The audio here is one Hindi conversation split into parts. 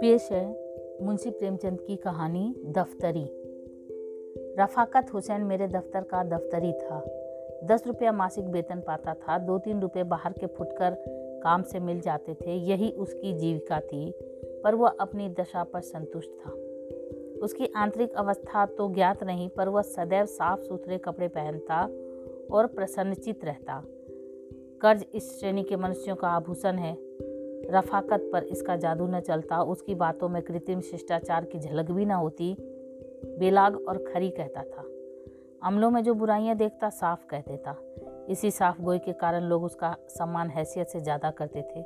पेश है मुंशी प्रेमचंद की कहानी दफ्तरी। रफाकत हुसैन मेरे दफ्तर का दफ्तरी था। दस रुपया मासिक वेतन पाता था। दो तीन रुपये बाहर के फुटकर काम से मिल जाते थे। यही उसकी जीविका थी, पर वह अपनी दशा पर संतुष्ट था। उसकी आंतरिक अवस्था तो ज्ञात नहीं, पर वह सदैव साफ़ सुथरे कपड़े पहनता और प्रसन्नचित रहता। कर्ज इस श्रेणी के मनुष्यों का आभूषण है। रफाकत पर इसका जादू न चलता, उसकी बातों में कृत्रिम शिष्टाचार की झलक भी न होती, बेलाग और खरी कहता था। अमलों में जो बुराइयाँ देखता, साफ़ कह देता। इसी साफ़ गोई के कारण लोग उसका सम्मान हैसियत से ज़्यादा करते थे।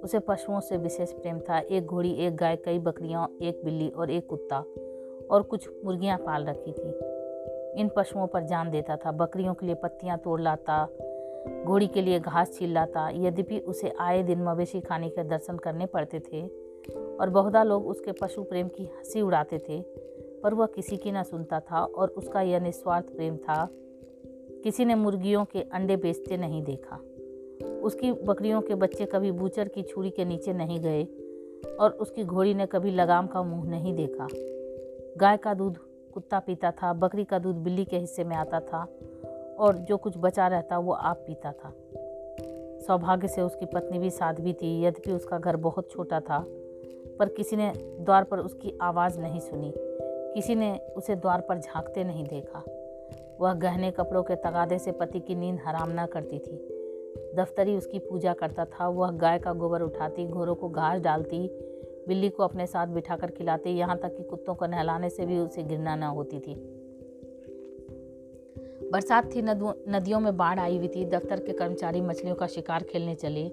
उसे पशुओं से विशेष प्रेम था। एक घोड़ी, एक गाय, कई बकरियाँ, एक बिल्ली और एक कुत्ता और कुछ मुर्गियाँ पाल रखी थी। इन पशुओं पर जान देता था। बकरियों के लिए पत्तियाँ तोड़ लाता घोड़ी के लिए घास छील लाता। यद्यपि उसे आए दिन मवेशी खाने के दर्शन करने पड़ते थे और बहुधा लोग उसके पशु प्रेम की हँसी उड़ाते थे, पर वह किसी की न सुनता था और उसका यह निस्वार्थ प्रेम था, किसी ने मुर्गियों के अंडे बेचते नहीं देखा। उसकी बकरियों के बच्चे कभी बूचर की छुरी के नीचे नहीं गए और उसकी घोड़ी ने कभी लगाम का मुँह नहीं देखा। गाय का दूध कुत्ता पीता था, बकरी का दूध बिल्ली के हिस्से में आता था और जो कुछ बचा रहता वो आप पीता था। सौभाग्य से उसकी पत्नी भी साध्वी थी, यद्यपि उसका घर बहुत छोटा था, पर किसी ने द्वार पर उसकी आवाज़ नहीं सुनी। किसी ने उसे द्वार पर झांकते नहीं देखा। वह गहने कपड़ों के तगादे से पति की नींद हराम ना करती थी। दफ्तरी उसकी पूजा करता था, वह गाय का गोबर उठाती घोड़ों को घास डालती, बिल्ली को अपने साथ बिठाकर खिलाती, यहाँ तक कि कुत्तों को नहलाने से भी उसे गिरना न होती थी। बरसात थी नदियों में बाढ़ आई हुई थी, दफ्तर के कर्मचारी मछलियों का शिकार खेलने चले।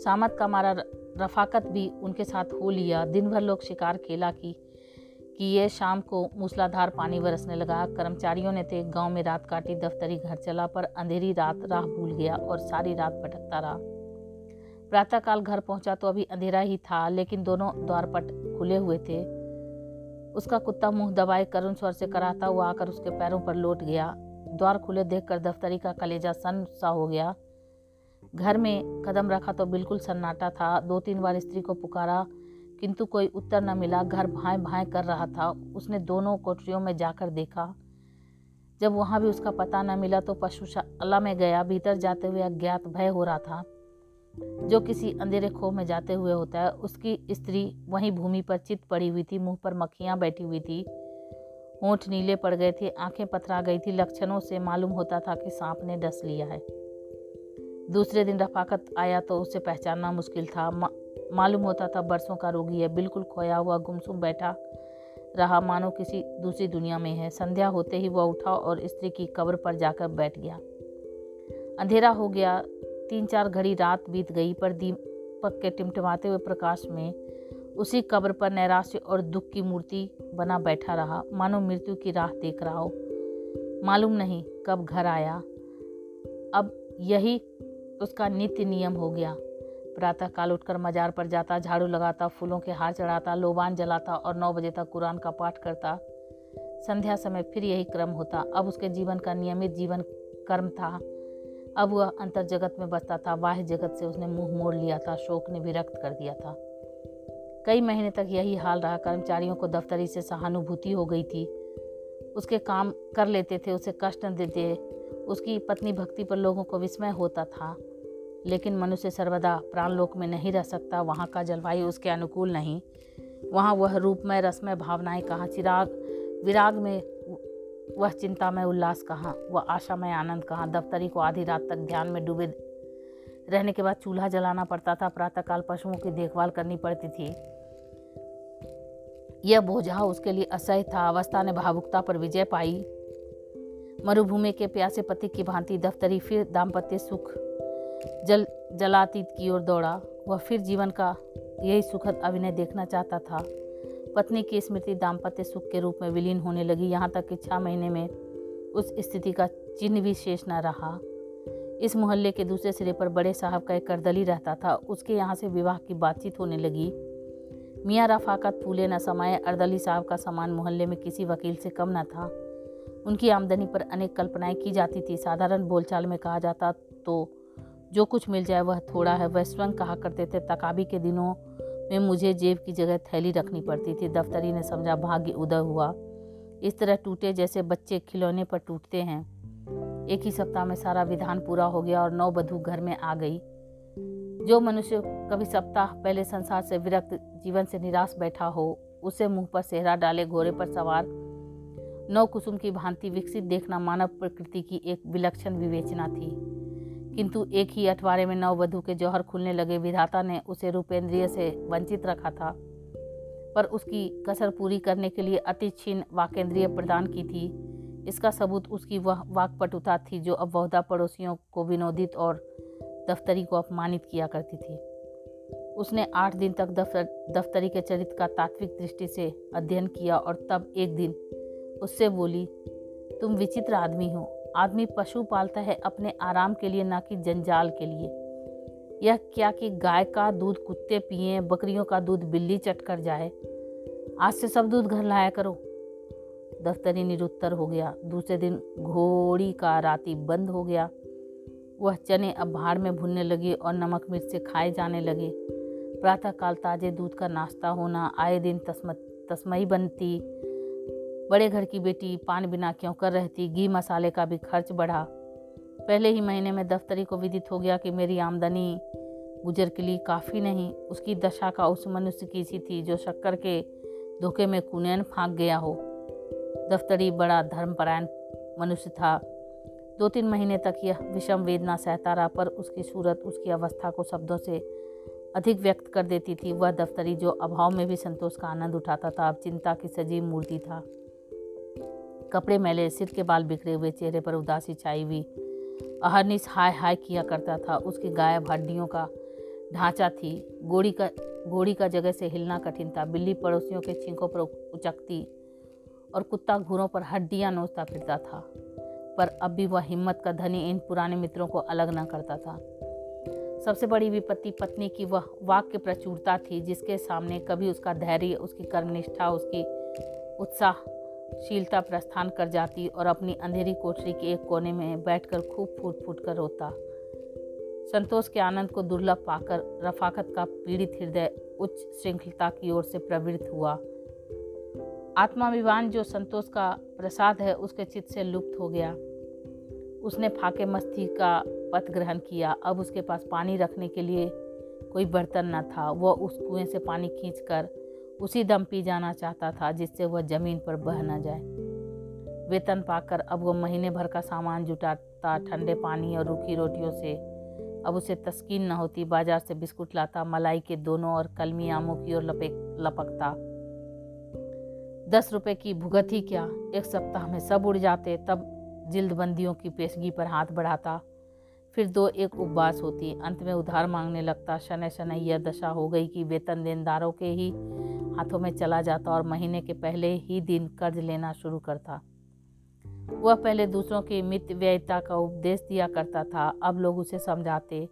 सामत का मारा रफाकत भी उनके साथ हो लिया। दिन भर लोग शिकार खेला की, कि ये शाम को मूसलाधार पानी बरसने लगा। कर्मचारियों ने थे गाँव में रात काटी, दफ्तरी घर चला, पर अंधेरी रात राह भूल गया और सारी रात भटकता रहा। प्रातःकाल घर पहुँचा तो अभी अंधेरा ही था, लेकिन दोनों द्वारपट खुले हुए थे। उसका कुत्ता मुँह दबाए, करुण स्वर से कराता हुआ आकर उसके पैरों पर लौट गया। द्वार खुले देखकर दफ्तरी का कलेजा सन सा हो गया। घर में कदम रखा तो बिल्कुल सन्नाटा था। दो तीन बार स्त्री को पुकारा, किंतु कोई उत्तर न मिला। घर भाए भाए कर रहा था। उसने दोनों कोठरियों में जाकर देखा। जब वहाँ भी उसका पता न मिला तो पशुशाला में गया। भीतर जाते हुए अज्ञात भय हो रहा था। जो किसी अंधेरे खो में जाते हुए होता है, उसकी स्त्री वहीं भूमि पर चित पड़ी हुई थी। मुँह पर मक्खियाँ बैठी हुई थी। होंठ नीले पड़ गए थे, आँखें पथरा गई थी। लक्षणों से मालूम होता था कि सांप ने डस लिया है। दूसरे दिन रफाकत आया तो उसे पहचानना मुश्किल था। मालूम होता था बरसों का रोगी है। बिल्कुल खोया हुआ, गुमसुम बैठा रहा, मानो किसी दूसरी दुनिया में है। संध्या होते ही वह उठा और स्त्री की कब्र पर जाकर बैठ गया। अंधेरा हो गया। तीन चार घड़ी रात बीत गई, पर दीपक के टिमटिमाते हुए प्रकाश में उसी कब्र पर नैराश्य और दुख की मूर्ति बना बैठा रहा। मानो मृत्यु की राह देख रहा हो। मालूम नहीं कब घर आया। अब यही उसका नित्य नियम हो गया। प्रातः काल उठकर मजार पर जाता, झाड़ू लगाता, फूलों के हार चढ़ाता, लोबान जलाता और नौ बजे तक कुरान का पाठ करता। संध्या समय फिर यही क्रम होता। अब उसके जीवन का नियमित जीवन कर्म था। अब वह अंतर जगत में बसता था। बाह्य जगत से उसने मुँह मोड़ लिया था। शोक ने विरक्त कर दिया था। कई महीने तक यही हाल रहा। कर्मचारियों को दफ्तरी से सहानुभूति हो गई थी। उसके काम कर लेते थे, उसे कष्ट न देते। उसकी पत्नी भक्ति पर लोगों को विस्मय होता था। लेकिन मनुष्य सर्वदा प्राणलोक में नहीं रह सकता। वहाँ का जलवायु उसके अनुकूल नहीं। वहाँ वह रूपमय, रसमय भावनाएँ कहाँ चिराग, विराग में वह चिंता में, उल्लास कहाँ वह आशा में आनंद कहाँ। दफ्तरी को आधी रात तक ध्यान में डूबे रहने के बाद चूल्हा जलाना पड़ता था, प्रातःकाल पशुओं की देखभाल करनी पड़ती थी। यह बोझा उसके लिए असह्य था। अवस्था ने भावुकता पर विजय पाई। मरुभूमि के प्यासे पति की भांति दफ्तरी, फिर दाम्पत्य सुख जल, जलातीत की ओर दौड़ा। वह फिर जीवन का यही सुखद अभिनय देखना चाहता था। पत्नी की स्मृति दाम्पत्य सुख के रूप में विलीन होने लगी। यहाँ तक कि छः महीने में उस स्थिति का चिन्ह भी शेष न रहा। इस मोहल्ले के दूसरे सिरे पर बड़े साहब का एक करदली रहता था। उसके यहाँ से विवाह की बातचीत होने लगी। मियाँ रफाकत फूले न समाये, अर्दली साहब का सामान मोहल्ले में किसी वकील से कम न था। उनकी आमदनी पर अनेक कल्पनाएँ की जाती थी। साधारण बोलचाल में कहा जाता तो जो कुछ मिल जाए वह थोड़ा है। वह स्वयं कहा करते थे, तकाबी के दिनों में मुझे जेब की जगह थैली रखनी पड़ती थी। दफ्तरी ने समझा, भाग्य उदय हुआ। इस तरह टूटे जैसे बच्चे खिलौने पर टूटते हैं। एक ही सप्ताह में सारा विधान पूरा हो गया और नौ बधू घर में आ गई। जो मनुष्य कभी सप्ताह पहले संसार से विरक्त जीवन से निराश बैठा हो, उसे मुँह पर सेहरा डाले, घोड़े पर सवार। नौ कुसुम की भांति विकसित देखना मानव प्रकृति की एक विलक्षण विवेचना थी। किंतु एक ही अठवारे में नव वधु के जौहर खुलने लगे, विधाता ने उसे रूपेंद्रिय से वंचित रखा था। पर उसकी कसर पूरी करने के लिए अति छीन वाकेंद्रिय प्रदान की थी। इसका सबूत उसकी वह वाकपटुता थी जो अब वहदा पड़ोसियों को विनोदित और दफ्तरी को अपमानित किया करती थी। उसने आठ दिन तक दफ्तर, दफ्तरी के चरित्र का तात्विक दृष्टि से अध्ययन किया और तब एक दिन उससे बोली, तुम विचित्र आदमी हो। आदमी पशु पालता है अपने आराम के लिए ना कि जंजाल के लिए। यह क्या कि गाय का दूध कुत्ते पिए, बकरियों का दूध बिल्ली चट कर जाए। आज से सब दूध घर लाया करो। दफ्तरी निरुत्तर हो गया। दूसरे दिन घोड़ी का राती बंद हो गया। वह चने अब भाड़ में भुनने लगे और नमक मिर्च से खाए जाने लगे। प्रातःकाल ताजे दूध का नाश्ता होना, आए दिन तस्म तस्मई बनती। बड़े घर की बेटी पान बिना क्यों कर रहती, घी मसाले का भी खर्च बढ़ा। पहले ही महीने में दफ्तरी को विदित हो गया कि मेरी आमदनी गुजर के लिए काफ़ी नहीं, उसकी दशा का उस मनुष्य की सी थी जो शक्कर के धोखे में कुनैन फाँक गया हो। दफ्तरी बड़ा धर्मपरायण मनुष्य था। दो तीन महीने तक यह विषम वेदना सहता रहा, पर उसकी सूरत, उसकी अवस्था को शब्दों से अधिक व्यक्त कर देती थी। वह दफ्तरी जो अभाव में भी संतोष का आनंद उठाता था, अब चिंता की सजीव मूर्ति था। कपड़े मैले, सिर के बाल बिखरे हुए, चेहरे पर उदासी छाई हुई। अहरनिस हाय हाय किया करता था। उसकी गायब हड्डियों का ढांचा थी। गोड़ी का घोड़ी का जगह से हिलना कठिन था। बिल्ली पड़ोसियों के छींकों पर उचकती और कुत्ता घूरों पर हड्डियाँ नोचता फिरता था, पर अब भी वह हिम्मत का धनी इन पुराने मित्रों को अलग न करता था। सबसे बड़ी विपत्ति पत्नी की वह वाक्य प्रचुरता थी, जिसके सामने कभी उसका धैर्य, उसकी कर्मनिष्ठा, उसकी उत्साह शीलता प्रस्थान कर जाती और अपनी अंधेरी कोठरी के एक कोने में बैठकर खूब फूट फूट कर रोता। संतोष के आनंद को दुर्लभ पाकर रफाकत का पीड़ित हृदय उच्च श्रृंखलता की ओर से प्रवृत्त हुआ। आत्माभिमान जो संतोष का प्रसाद है, उसके चित्त से लुप्त हो गया। उसने फाके मस्ती का पथ ग्रहण किया। अब उसके पास पानी रखने के लिए कोई बर्तन न था। वह उस कुएँ से पानी खींचकर उसी दम पी जाना चाहता था, जिससे वह ज़मीन पर बह न जाए। वेतन पाकर अब वह महीने भर का सामान जुटाता, ठंडे पानी और रूखी रोटियों से। अब उसे तस्कीन न होती। बाज़ार से बिस्कुट लाता, मलाई के दोनों और कलमी आमों की ओर लपेक लपकता। दस रुपए की भुगत ही क्या? एक सप्ताह में सब उड़ जाते, तब जिल्दबंदियों की पेशगी पर हाथ बढ़ाता। फिर दो एक उपवास होती। अंत में उधार मांगने लगता। शनै शनै यह दशा हो गई कि वेतन देनदारों के ही हाथों में चला जाता और महीने के पहले ही दिन कर्ज लेना शुरू करता। वह पहले दूसरों की मित व्ययता का उपदेश दिया करता था। अब लोग उसे समझाते।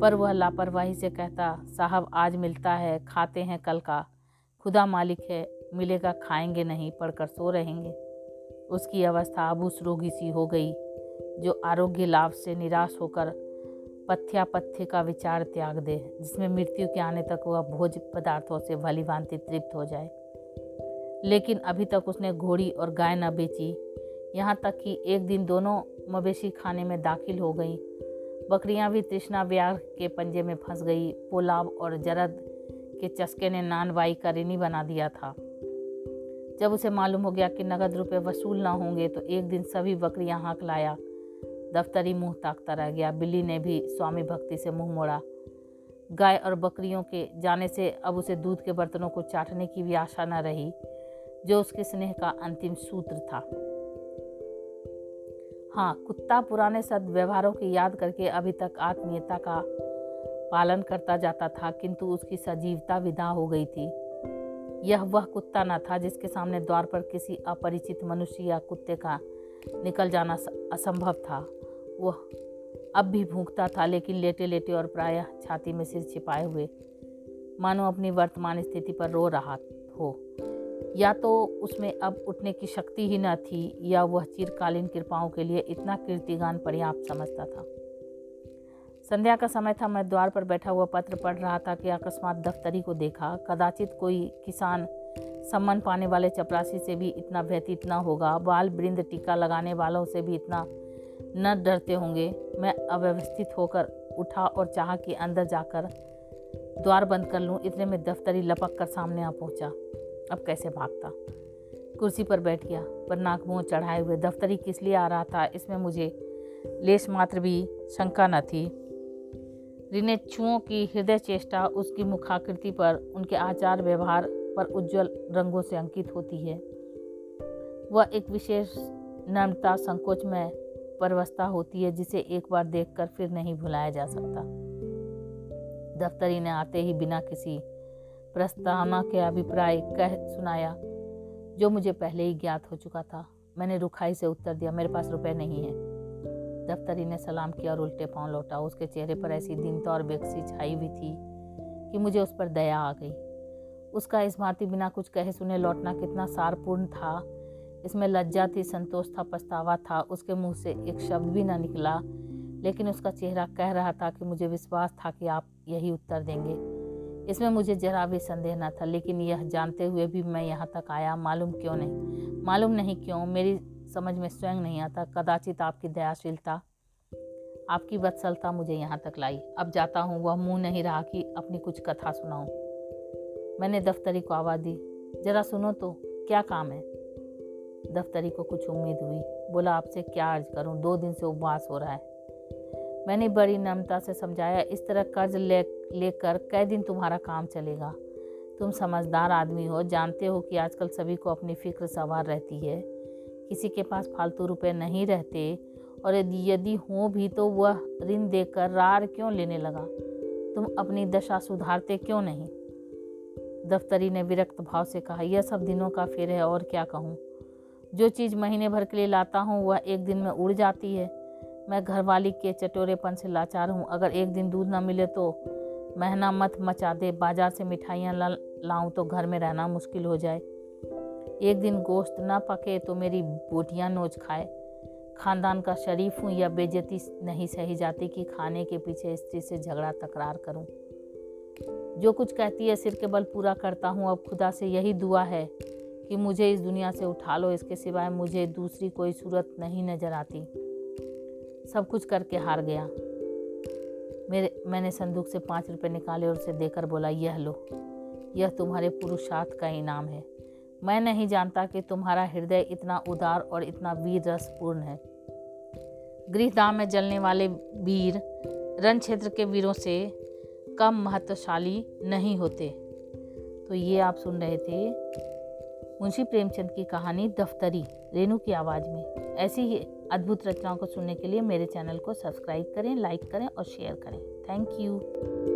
पर वह लापरवाही से कहता, साहब, आज मिलता है, खाते हैं कल का। खुदा मालिक है मिलेगा, खाएँगे नहीं, पढ़कर सो रहेंगे। उसकी अवस्था अब उस रोगी सी हो गई, जो आरोग्य लाभ से निराश होकर पथ्या पथ्य का विचार त्याग दे, जिसमें मृत्यु के आने तक वह भोज पदार्थों से भली भांति तृप्त हो जाए। लेकिन अभी तक उसने घोड़ी और गाय न बेची। यहाँ तक कि एक दिन दोनों मवेशी खाने में दाखिल हो गई। बकरियाँ भी तृष्णा व्याघ के पंजे में फंस गई। पोलाव और जरद के चस्के ने नानवाई का ऋणी बना दिया था। जब उसे मालूम हो गया कि नगद रुपए वसूल ना होंगे तो एक दिन सभी बकरियाँ हाँक लाया। दफ्तरी मुँह ताकता रह गया। बिल्ली ने भी स्वामी भक्ति से मुँह मोड़ा। गाय और बकरियों के जाने से अब उसे दूध के बर्तनों को चाटने की भी आशा न रही, जो उसके स्नेह का अंतिम सूत्र था। हाँ कुत्ता पुराने सदव्यवहारों की याद करके अभी तक आत्मीयता का पालन करता जाता था, किंतु उसकी सजीवता विदा हो गई थी। यह वह कुत्ता न था जिसके सामने द्वार पर किसी अपरिचित मनुष्य या कुत्ते का निकल जाना असंभव था। वह अब भी भूखता था, लेकिन लेटे लेटे और प्रायः छाती में सिर छिपाए हुए, मानो अपनी वर्तमान स्थिति पर रो रहा हो। या तो उसमें अब उठने की शक्ति ही न थी, या वह चिरकालीन कृपाओं के लिए इतना कीर्तिगान पर्याप्त समझता था। संध्या का समय था, मैं द्वार पर बैठा हुआ पत्र पढ़ रहा था कि अकस्मात दफ्तरी को देखा। कदाचित कोई किसान सम्मान पाने वाले चपरासी से भी इतना व्यतीत न होगा। बाल वृंद टीका लगाने वालों से भी इतना न डरते होंगे। मैं अव्यवस्थित होकर उठा और चाह कि अंदर जाकर द्वार बंद कर लूँ। इतने में दफ्तरी लपक कर सामने आ पहुँचा। अब कैसे भागता? कुर्सी पर बैठ गया, पर नाक मुँह चढ़ाए हुए। दफ्तरी किस लिए आ रहा था? इसमें मुझे लेश मात्र भी शंका न थी। रिनेच्छुओं की हृदय चेष्टा उसकी मुखाकृति पर, उनके आचार व्यवहार पर उज्जवल रंगों से अंकित होती है। वह एक विशेष नम्रता संकोच में परवस्था होती है, जिसे एक बार देखकर फिर नहीं भुलाया जा सकता। दफ्तरी ने आते ही बिना किसी प्रस्तावना के अभिप्राय कह सुनाया, जो मुझे पहले ही ज्ञात हो चुका था। मैंने रुखाई से उत्तर दिया, मेरे पास रुपए नहीं है। दफ्तरी ने सलाम किया और उल्टे पाँव लौटा। उसके चेहरे पर ऐसी दीनता और बेकसी छाई हुई थी कि मुझे उस पर दया आ गई। उसका इस भांति बिना कुछ कहे सुने लौटना कितना सारपूर्ण था। इसमें लज्जा थी संतोष था, पछतावा था। उसके मुँह से एक शब्द भी ना निकला, लेकिन उसका चेहरा कह रहा था कि मुझे विश्वास था कि आप यही उत्तर देंगे। इसमें मुझे जरा भी संदेह न था, लेकिन यह जानते हुए भी मैं यहाँ तक आया। मालूम क्यों नहीं? मालूम नहीं क्यों? मेरी समझ में स्वयं नहीं आता, कदाचित आपकी दयाशीलता, आपकी वत्सलता मुझे यहाँ तक लाई। अब जाता हूँ, वह मुँह नहीं रहा कि अपनी कुछ कथा सुनाऊं। मैंने दफ्तरी को आवाज़ दी, जरा सुनो तो क्या काम है? दफ्तरी को कुछ उम्मीद हुई, बोला, आपसे क्या अर्ज़ करूँ? दो दिन से उपवास हो रहा है। मैंने बड़ी नम्रता से समझाया, इस तरह कर्ज ले, लेकर कई दिन तुम्हारा काम चलेगा। तुम समझदार आदमी हो, जानते हो कि आजकल सभी को अपनी फ़िक्र सवार रहती है। किसी के पास फालतू रुपए नहीं रहते और यदि यदि हो भी तो वह ऋण देकर रार क्यों लेने लगा? तुम अपनी दशा सुधारते क्यों नहीं? दफ्तरी ने विरक्त भाव से कहा, यह सब दिनों का फिर है और क्या कहूँ? जो चीज़ महीने भर के लिए लाता हूँ, वह एक दिन में उड़ जाती है। मैं घरवाली के चटोरेपन से लाचार हूँ। अगर एक दिन दूध ना मिले तो महना मत मचा दे। बाज़ार से मिठाइयाँ ला, लाऊं तो घर में रहना मुश्किल हो जाए। एक दिन गोश्त ना पके तो मेरी बोटियाँ नोच खाए। खानदान का शरीफ हूँ या बेजती नहीं सही जाती कि खाने के पीछे स्त्री से झगड़ा तकरार करूँ। जो कुछ कहती है सिर के बल पूरा करता हूँ, अब खुदा से यही दुआ है कि मुझे इस दुनिया से उठा लो, इसके सिवाय मुझे दूसरी कोई सूरत नहीं नज़र आती। सब कुछ करके हार गया। मेरे, मैंने संदूक से पाँच रुपये निकाले और उसे देकर बोला, यह लो। यह तुम्हारे पुरुषार्थ का इनाम है। मैं नहीं जानता कि तुम्हारा हृदय इतना उदार और इतना वीर रसपूर्ण है। गृहदाम में जलने वाले वीर, रण क्षेत्र के वीरों से कम महत्वशाली नहीं होते। तो ये आप सुन रहे थे मुंशी प्रेमचंद की कहानी दफ्तरी, रेणु की आवाज़ में। ऐसी ही अद्भुत रचनाओं को सुनने के लिए मेरे चैनल को सब्सक्राइब करें, लाइक करें और शेयर करें। Thank you.